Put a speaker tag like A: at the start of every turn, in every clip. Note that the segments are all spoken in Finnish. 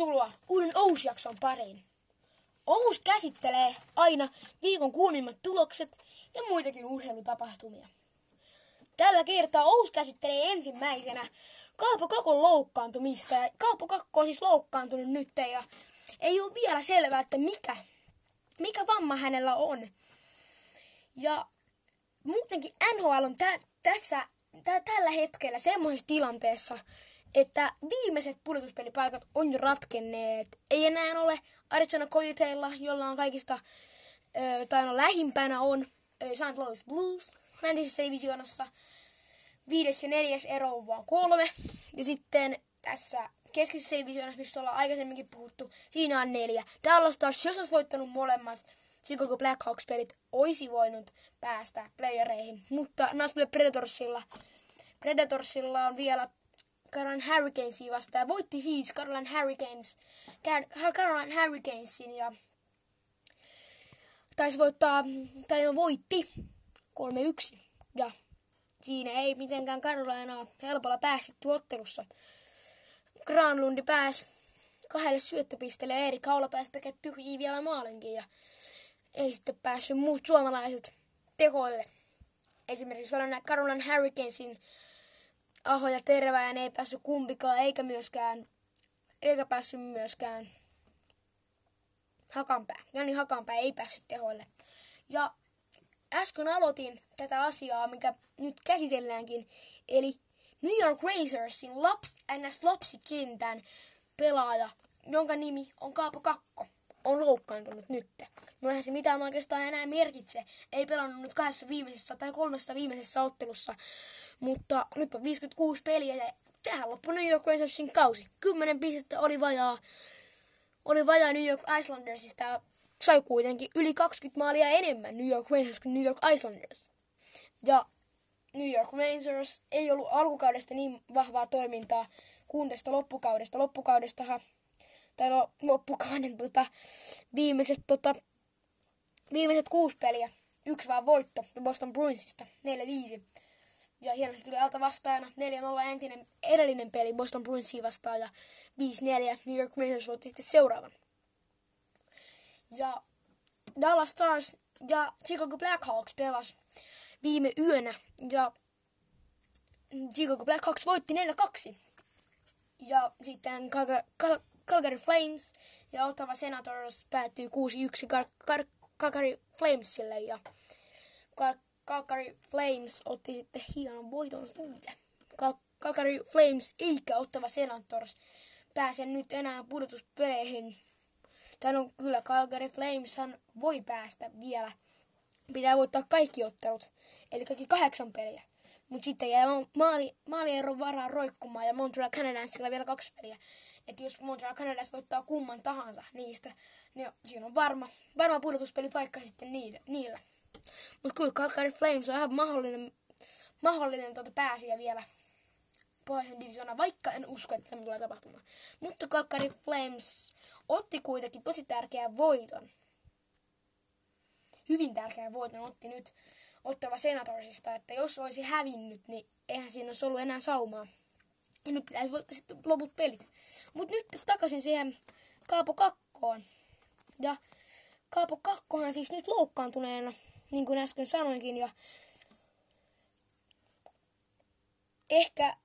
A: Tervetuloa uuden Ous-jakson pariin. Ous käsittelee aina viikon kuumimmat tulokset ja muitakin urheilutapahtumia. Tällä kertaa Ous käsittelee ensimmäisenä Kaapo Kakon loukkaantumista. Kaapo Kakko on siis loukkaantunut nyt ja ei ole vielä selvää, että mikä, mikä vamma hänellä on. Ja muutenkin NHL on tä, tässä, tä, tällä hetkellä semmoisessa tilanteessa, että viimeiset pudotuspelipaikat on ratkenneet. Ei enää ole Arizona Coyoteilla, jolla on kaikista, tai no lähimpänä on St. Louis Blues läntisessä divisioonassa. Viides ja neljäs ero on vaan kolme. Ja sitten tässä keskisessä divisioonassa, missä ollaan aikaisemminkin puhuttu, siinä on neljä. Dallas Stars, jos olisi voittanut molemmat, silloin kun Blackhawks-pelit olisi voinut päästä playereihin. Mutta Nashville Predatorsilla, Predatorsilla on vielä Carolina Hurricanesia vastaan. Voitti siis Carolina Hurricanes, Carolina Hurricanesin ja taisi voittaa, tai no voitti 3-1. Ja siinä ei mitenkään Carolina helpolla päässyt ottelussa. Granlundi pääsi kahdelle syöttöpisteelle ja Eeri Kaula pääsi tekemään tyhjiä vielä maalinkin ja ei sitten päässyt muut suomalaiset tekoille. Esimerkiksi sellainen Carolina Hurricanesin Aho ja Terväjän ei päässyt kumpikaan, eikä myöskään, eikä päässyt myöskään Hakanpää. Jani Hakanpää ei päässyt tehoille. Ja äsken aloitin tätä asiaa, mikä nyt käsitelläänkin, eli New York Rangersin laps, ns. lapsikentän pelaaja, jonka nimi on Kaapo Kakko, on loukkaantunut nyt. No eihän se mitään oikeastaan enää merkitse. Ei pelannut nyt kahdessa viimeisessä tai kolmessa viimeisessä ottelussa. Mutta nyt on 56 peliä ja tähän loppui New York Rangersin kausi. 10 pistettä oli vajaa, oli vajaa New York Islandersista sai kuitenkin yli 20 maalia enemmän New York Rangers kuin New York Islanders. Ja New York Rangers ei ollut alkukaudesta niin vahvaa toimintaa kuin tästä loppukaudesta. Loppukaudestahan, tai no, loppukauden tota, viimeiset, tota, viimeiset kuusi peliä, yksi vaan voitto Boston Bruinsista, 4-5. Ja hienosti tuli alta vastaajana 4-0 entinen edellinen peli Boston Bruinsia vastaan ja 5-4 New York Rangers voitti sitten seuraavan. Ja Dallas Stars ja Chicago Blackhawks pelas viime yönä ja Chicago Blackhawks voitti 4-2. Ja sitten Calgary Flames ja Ottawa Senators päättyi 6-1 Cal- Cal- Calgary Flamesille ja Cal- Calgary Flames otti sitten hienon voiton siitä. Cal- Calgary Flames eikä Ottava Senators pääse nyt enää pudotuspeleihin. Tai no kyllä Calgary Flameshan voi päästä vielä. Pitää voittaa kaikki ottelut, eli kaikki kahdeksan peliä. Mutta sitten jää maali, maalieron varaa roikkumaan ja Montreal Canadiensilla vielä kaksi peliä. Että jos Montreal Canadiens voittaa kumman tahansa niistä, niin siinä on varma, varma pudotuspelipaikka sitten niillä. niillä. Mutta kyllä Calgary Flames on ihan mahdollinen, mahdollinen tuota pääsiä vielä pohjoisen divisioona, vaikka en usko, että tämä tulee tapahtumaan. Mutta Calgary Flames otti kuitenkin tosi tärkeän voiton. Hyvin tärkeän voiton otti nyt ottava Senatorsista, että jos olisi hävinnyt, niin eihän siinä olisi ollut enää saumaa. Ja nyt pitäisi voittaa sitten loput pelit. Mutta nyt takaisin siihen Kaapo Kakkoon. Ja Kaapo Kakkohan siis nyt loukkaantuneena, niin kuin äsken sanoinkin, ja ehkä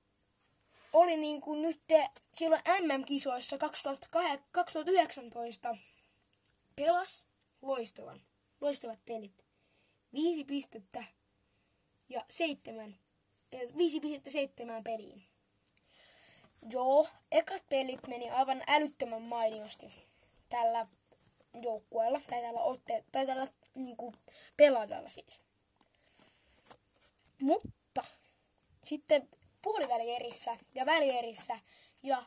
A: oli niin kuin nyt silloin MM-kisoissa 2019 pelas loistavan, loistavat pelit. Viisi pistettä ja seitsemän, viisi pistettä seitsemään peliin. Joo, ekat pelit meni aivan älyttömän mainiosti tällä joukkueella, tai tällä, otte, tai tällä niin kuin, pelaajalla siis. Mutta sitten puolivälierissä ja välierissä ja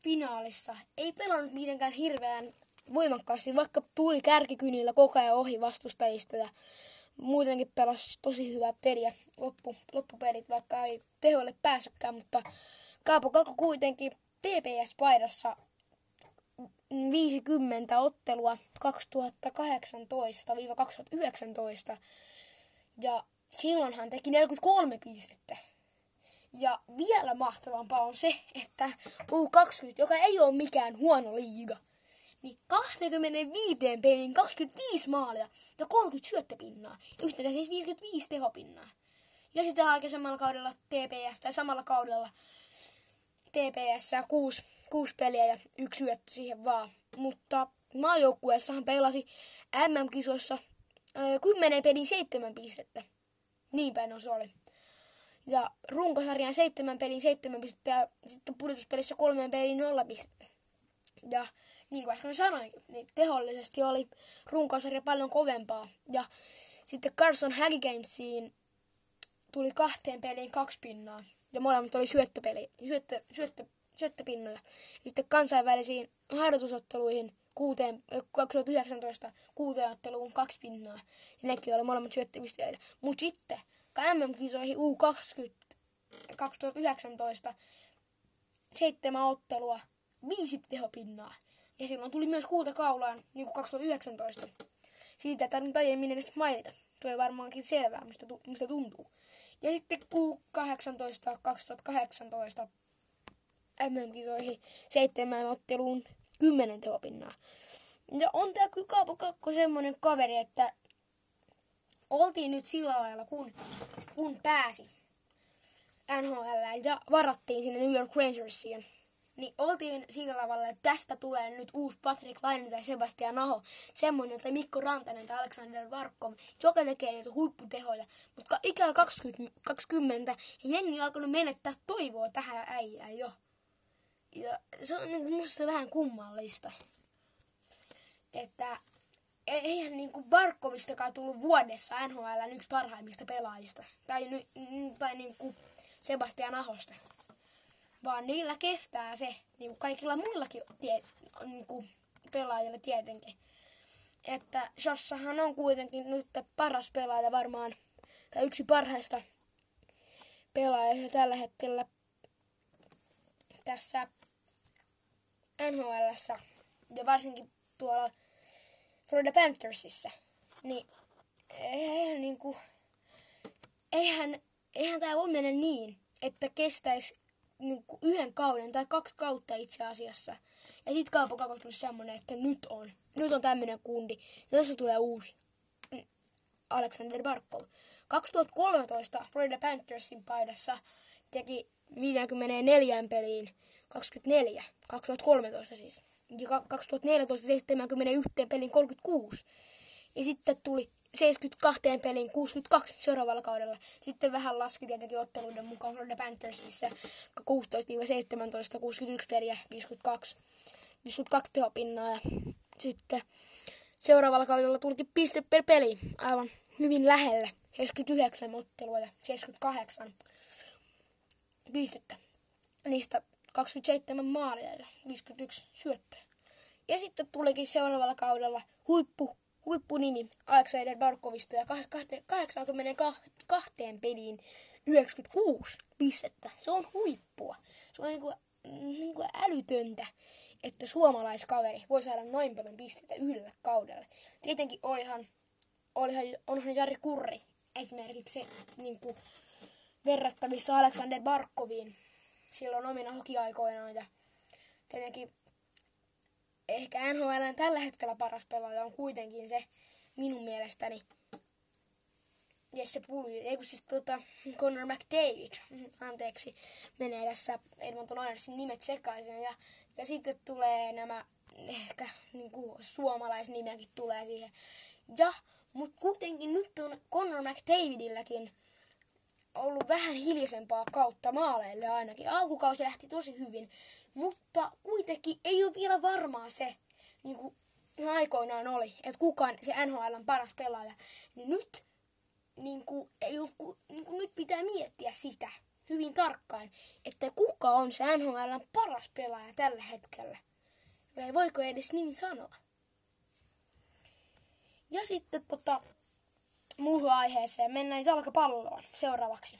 A: finaalissa ei pelannut mitenkään hirveän voimakkaasti, vaikka tuli kärkikynillä koko ajan ohi vastustajista ja muutenkin pelasi tosi hyvää peliä loppu, loppupelit, vaikka ei tehoille päässytkään, mutta Kaapo Kakko kuitenkin TPS-paidassa 50 ottelua 2018-2019 ja silloin hän teki 43 pistettä. Ja vielä mahtavampaa on se, että U20, joka ei ole mikään huono liiga, niin 25 peliin 25 maalia ja 30 syöttöpinnaa. Yhteensä siis 55 tehopinnaa. Ja sitten aikaisemmalla kaudella TPS tai samalla kaudella TPS 6, 6 peliä ja yksi syöttö siihen vaan. Mutta maajoukkueessahan pelasi MM-kisoissa 10 pelin 7 pistettä. Niin päin se oli. Ja runkosarjan 7 pelin 7 pistettä ja sitten pudotuspelissä 3 pelin 0 pistettä. Ja niin kuin äsken sanoin, niin tehollisesti oli runkosarja paljon kovempaa. Ja sitten Carson Hurricanesiin tuli kahteen peliin kaksi pinnaa. Ja molemmat oli syöttöpeli, syöttö, syöttö, syöttöpinnoja. Ja sitten kansainvälisiin harjoitusotteluihin kuuteen, 2019 kuuteen otteluun kaksi pinnaa. Ja nekin oli molemmat syöttöpisteitä. Mutta sitten MM-kisoihin U20 2019 seitsemän ottelua, viisi tehopinnaa. Ja silloin tuli myös kuuta kaulaan, niin kuin 2019. Siitä ei tarvinnut aiemmin edes mainita. Oli varmaankin selvää, mistä, mistä tuntuu. Ja sitten Q18 2018 MM-kisoihin seitsemän otteluun kymmenen tehopinnaa. Ja on tää kyllä Kaapo Kakko semmonen kaveri, että oltiin nyt sillä lailla, kun, kun pääsi NHL ja varattiin sinne New York Rangersiin niin oltiin sillä tavalla, että tästä tulee nyt uusi Patrick Laine tai Sebastian Aho. Semmoinen, että Mikko Rantanen tai Alexander Varkov, joka tekee niitä huipputehoja. Mutta ikään 20, 20 ja jengi on alkanut menettää toivoa tähän äijään jo. Ja se on niin musta vähän kummallista. Että e- eihän niinku Barkovistakaan tullut vuodessa NHL yksi parhaimmista pelaajista. Tai, tai niinku Sebastian Ahosta vaan niillä kestää se, niin kuin kaikilla muillakin tie, niin kuin pelaajilla tietenkin. Että Shossahan on kuitenkin nyt paras pelaaja varmaan, tai yksi parhaista pelaajista tällä hetkellä tässä nhl ja varsinkin tuolla Florida Panthersissa, niin eihän, niin kuin, eihän, eihän tämä voi mennä niin, että kestäisi niin kuin yhden kauden tai kaksi kautta itse asiassa. Ja sitten Kaapo Kakos tuli semmonen, että nyt on. Nyt on tämmöinen kundi. Ja tässä tulee uusi mm, Alexander Barkov. 2013 Florida Panthersin paidassa teki 54 peliin 24. 2013 siis. Ja 2014 71 pelin 36. Ja sitten tuli 72 peliin 62 seuraavalla kaudella. Sitten vähän laski tietenkin otteluiden mukaan Florida Panthersissa 16-17, 61 peliä, 52, 52 tehopinnaa. Ja sitten seuraavalla kaudella tulikin piste per peli aivan hyvin lähelle. 79 ottelua ja 78 pistettä. Niistä 27 maalia ja 51 syöttöä. Ja sitten tulikin seuraavalla kaudella huippu huippunimi Alexander Barkovista ja 82 peliin 96 pistettä. Se on huippua. Se on niinku, niinku älytöntä, että suomalaiskaveri voi saada noin paljon pisteitä yhdellä kaudella. Tietenkin olihan, olihan, onhan Jari Kurri esimerkiksi niinku, verrattavissa Alexander Barkoviin silloin omina hokiaikoinaan ja tietenkin ehkä NHL tällä hetkellä paras pelaaja on kuitenkin se minun mielestäni Jesse Pulju, ei kun siis tota, Connor McDavid, anteeksi, menee tässä Edmonton Oilersin nimet sekaisin. Ja, ja sitten tulee nämä, ehkä niin kuin suomalaisnimeäkin tulee siihen. Ja, mutta kuitenkin nyt on Connor McDavidilläkin ollut vähän hiljaisempaa kautta maaleille ainakin. Alkukausi lähti tosi hyvin, mutta kuitenkin ei ole vielä varmaa se, niin kuin aikoinaan oli, että kukaan se NHL on paras pelaaja. Niin nyt, niin kuin, ei ole, niin kuin nyt pitää miettiä sitä hyvin tarkkaan, että kuka on se NHL paras pelaaja tällä hetkellä. Vai voiko edes niin sanoa? Ja sitten tota, aiheeseen. Mennään jalkapalloon seuraavaksi.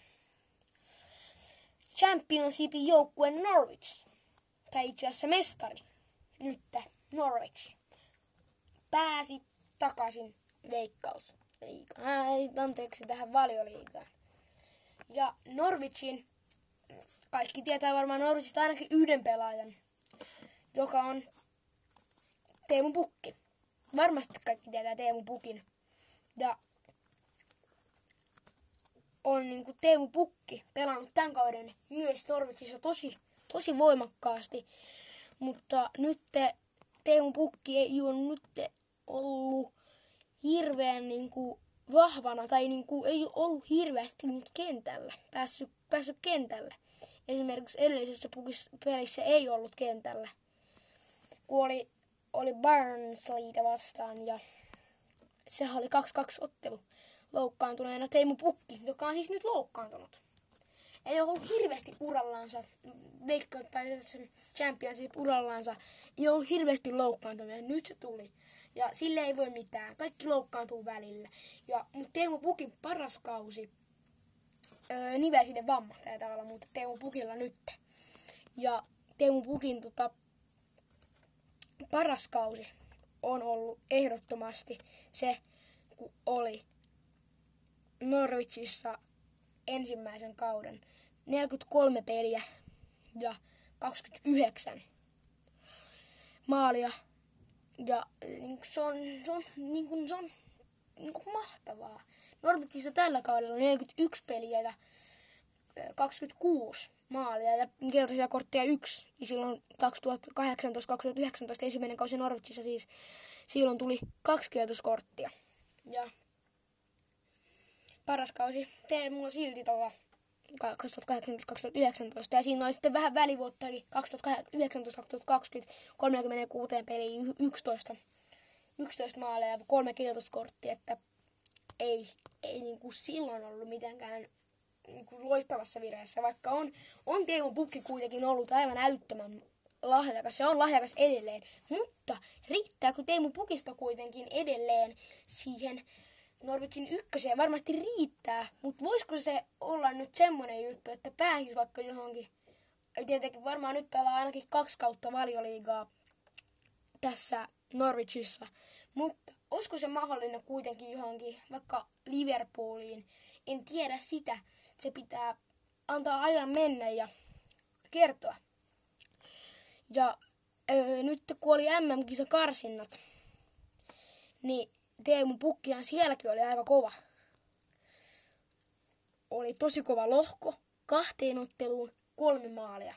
A: Championshipin joukkue Norwich, tai itse asiassa mestari, nyt Norwich, pääsi takaisin veikkaus Ei, anteeksi tähän valioliigaan. Ja Norwichin kaikki tietää varmaan Norwicista ainakin yhden pelaajan, joka on Teemu Pukki. Varmasti kaikki tietää Teemu Pukin. Ja on niin kuin Teemu Pukki pelannut tämän kauden myös Norwichissa tosi, tosi voimakkaasti. Mutta nyt Teemu Pukki ei ole nyt ollut hirveän niin kuin vahvana tai niin kuin ei ollut hirveästi nyt kentällä, päässyt, päässyt kentälle. Esimerkiksi edellisessä pelissä ei ollut kentällä, kun oli, oli Barnsleyta vastaan ja sehän oli 2-2 ottelu loukkaantuneena Teemu Pukki, joka on siis nyt loukkaantunut. Ei ollut hirveästi urallansa, Veikko tai Championship urallansa, ei ollut hirveästi loukkaantumia. Nyt se tuli. Ja sille ei voi mitään. Kaikki loukkaantuu välillä. Ja, mutta Teemu Pukin paras kausi öö, niveä sinne vamma taitaa olla, mutta Teemu Pukilla nyt. Ja Teemu Pukin tota, paras kausi on ollut ehdottomasti se, kun oli Norwichissa ensimmäisen kauden 43 peliä ja 29 maalia. Ja niin se on, se on, niin kuin, se on niin kuin mahtavaa. Norwichissa tällä kaudella 41 peliä ja 26 maalia ja keltaisia kortteja yksi. Ja silloin 2018-2019 ensimmäinen kausi Norwichissa siis, silloin tuli kaksi keltaiskorttia. Ja paras kausi. Mulla silti tuolla 2018-2019 ja siinä oli sitten vähän välivuottakin 2019-2020 36 peliin 11, 11 maalia ja kolme kirjoituskorttia, että ei, ei niin kuin silloin ollut mitenkään niin kuin loistavassa vireessä, vaikka on, on Teemu Pukki kuitenkin ollut aivan älyttömän lahjakas, se on lahjakas edelleen, mutta riittääkö Teemu Pukista kuitenkin edelleen siihen Norwichin ykköseen varmasti riittää, mutta voisiko se olla nyt semmoinen juttu, että päähisi vaikka johonkin, tietenkin varmaan nyt pelaa ainakin kaksi kautta valioliigaa tässä Norwichissa, mutta olisiko se mahdollinen kuitenkin johonkin vaikka Liverpooliin, en tiedä sitä, se pitää antaa ajan mennä ja kertoa. Ja öö, nyt kun oli MM-kisa karsinnat, niin Teemu Pukkihan sielläkin oli aika kova. Oli tosi kova lohko, kahteen otteluun, kolme maalia.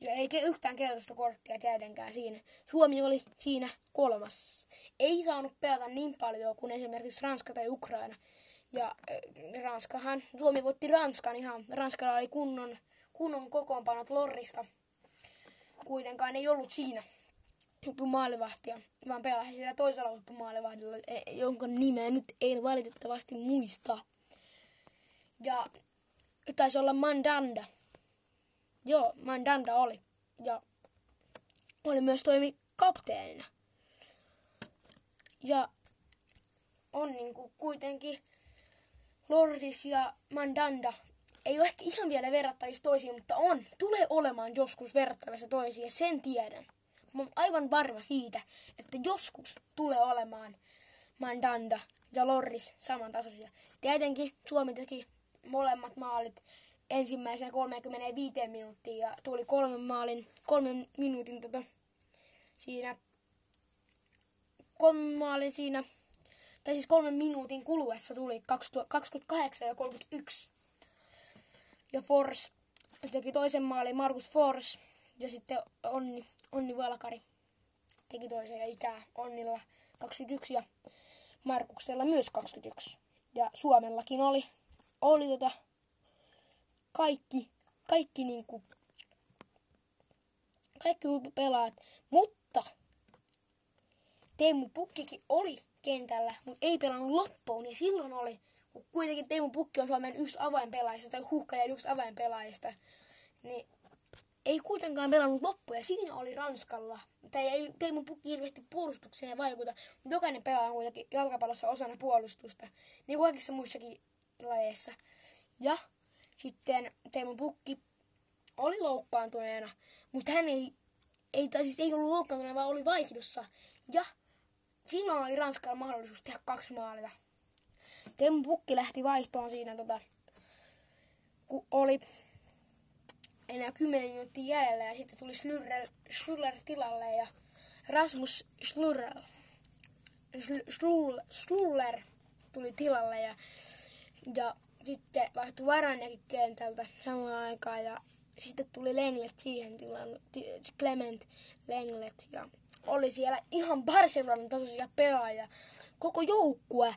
A: Ja ei yhtään keltaista korttia tietenkään siinä. Suomi oli siinä kolmas. Ei saanut pelata niin paljon kuin esimerkiksi Ranska tai Ukraina. Ja äh, Ranskahan, Suomi voitti Ranskan ihan. Ranskalla oli kunnon, kunnon kokoonpanot Lorrista. Kuitenkaan ei ollut siinä huippumaalivahtia, vaan pelasin siellä toisella huippumaalivahdilla, e, jonka nimeä nyt ei valitettavasti muista. Ja taisi olla Mandanda. Joo, Mandanda oli. Ja oli myös toimi kapteenina. Ja on niinku kuitenkin Lordis ja Mandanda ei ole ehkä ihan vielä verrattavissa toisiin, mutta on. Tulee olemaan joskus verrattavissa toisiin ja sen tiedän. Mä oon aivan varma siitä, että joskus tulee olemaan Mandanda ja Lorris samantasoisia. Tietenkin Suomi teki molemmat maalit ensimmäisen 35 minuuttiin ja tuli kolmen maalin, kolmen minuutin tota, siinä, kolmen maalin siinä, tai siis kolmen minuutin kuluessa tuli 28 ja 31. Ja Force se teki toisen maalin, Markus Force, ja sitten Onni, Onni Valkari teki toisen ja ikää Onnilla 21 ja Markuksella myös 21. Ja Suomellakin oli, oli tota kaikki, kaikki niinku, kaikki pelaat, mutta Teemu Pukkikin oli kentällä, mutta ei pelannut loppuun, niin silloin oli, kun kuitenkin Teemu Pukki on Suomen yksi avainpelaajista, tai ja yksi avainpelaajista, niin ei kuitenkaan pelannut loppuja. Siinä oli Ranskalla. Tai ei Teemu Pukki hirveästi puolustukseen vaikuta. Mutta jokainen pelaa kuitenkin jalkapallossa osana puolustusta. Niin kuin kaikissa muissakin lajeissa. Ja sitten Teemu Pukki oli loukkaantuneena. Mutta hän ei, ei, tai siis ei ollut loukkaantuneena, vaan oli vaihdossa. Ja silloin oli Ranskalla mahdollisuus tehdä kaksi maalia. Teemu Pukki lähti vaihtoon siinä, tota, kun oli enää 10 minuuttia jäljellä ja sitten tuli Schlurer tilalle ja Rasmus Schlurer, Schluller, Schluller tuli tilalle ja, ja sitten vaihtui Varanjakin kentältä samaan aikaan ja sitten tuli Lenglet siihen tilalle, Clement Lenglet ja oli siellä ihan Barcelonan tasoisia pelaajia. Koko joukkue,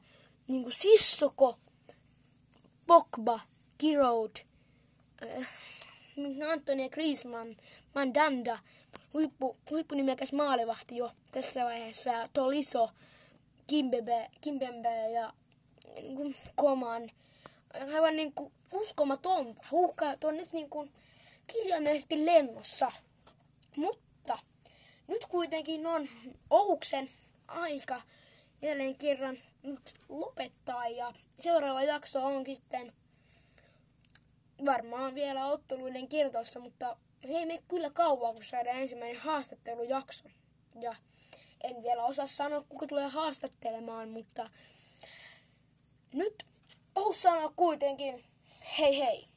A: niin kuin Sissoko, Pogba, Giroud, äh, Antonia Griezmann, Mandanda, huippu, huippunimekäs maalivahti jo tässä vaiheessa, Toliso, Kimbebe, Kimbembe ja niin Koman. Aivan niin kuin uskomatonta. Huuhkajat on nyt niin kuin kirjaimellisesti lennossa. Mutta nyt kuitenkin on Ouksen aika jälleen kerran nyt lopettaa ja seuraava jakso onkin sitten varmaan vielä otteluiden kertoista, mutta ei me kyllä kauan, kun saadaan ensimmäinen haastattelujakso. Ja en vielä osaa sanoa, kuka tulee haastattelemaan, mutta nyt Ous sanoo kuitenkin hei hei.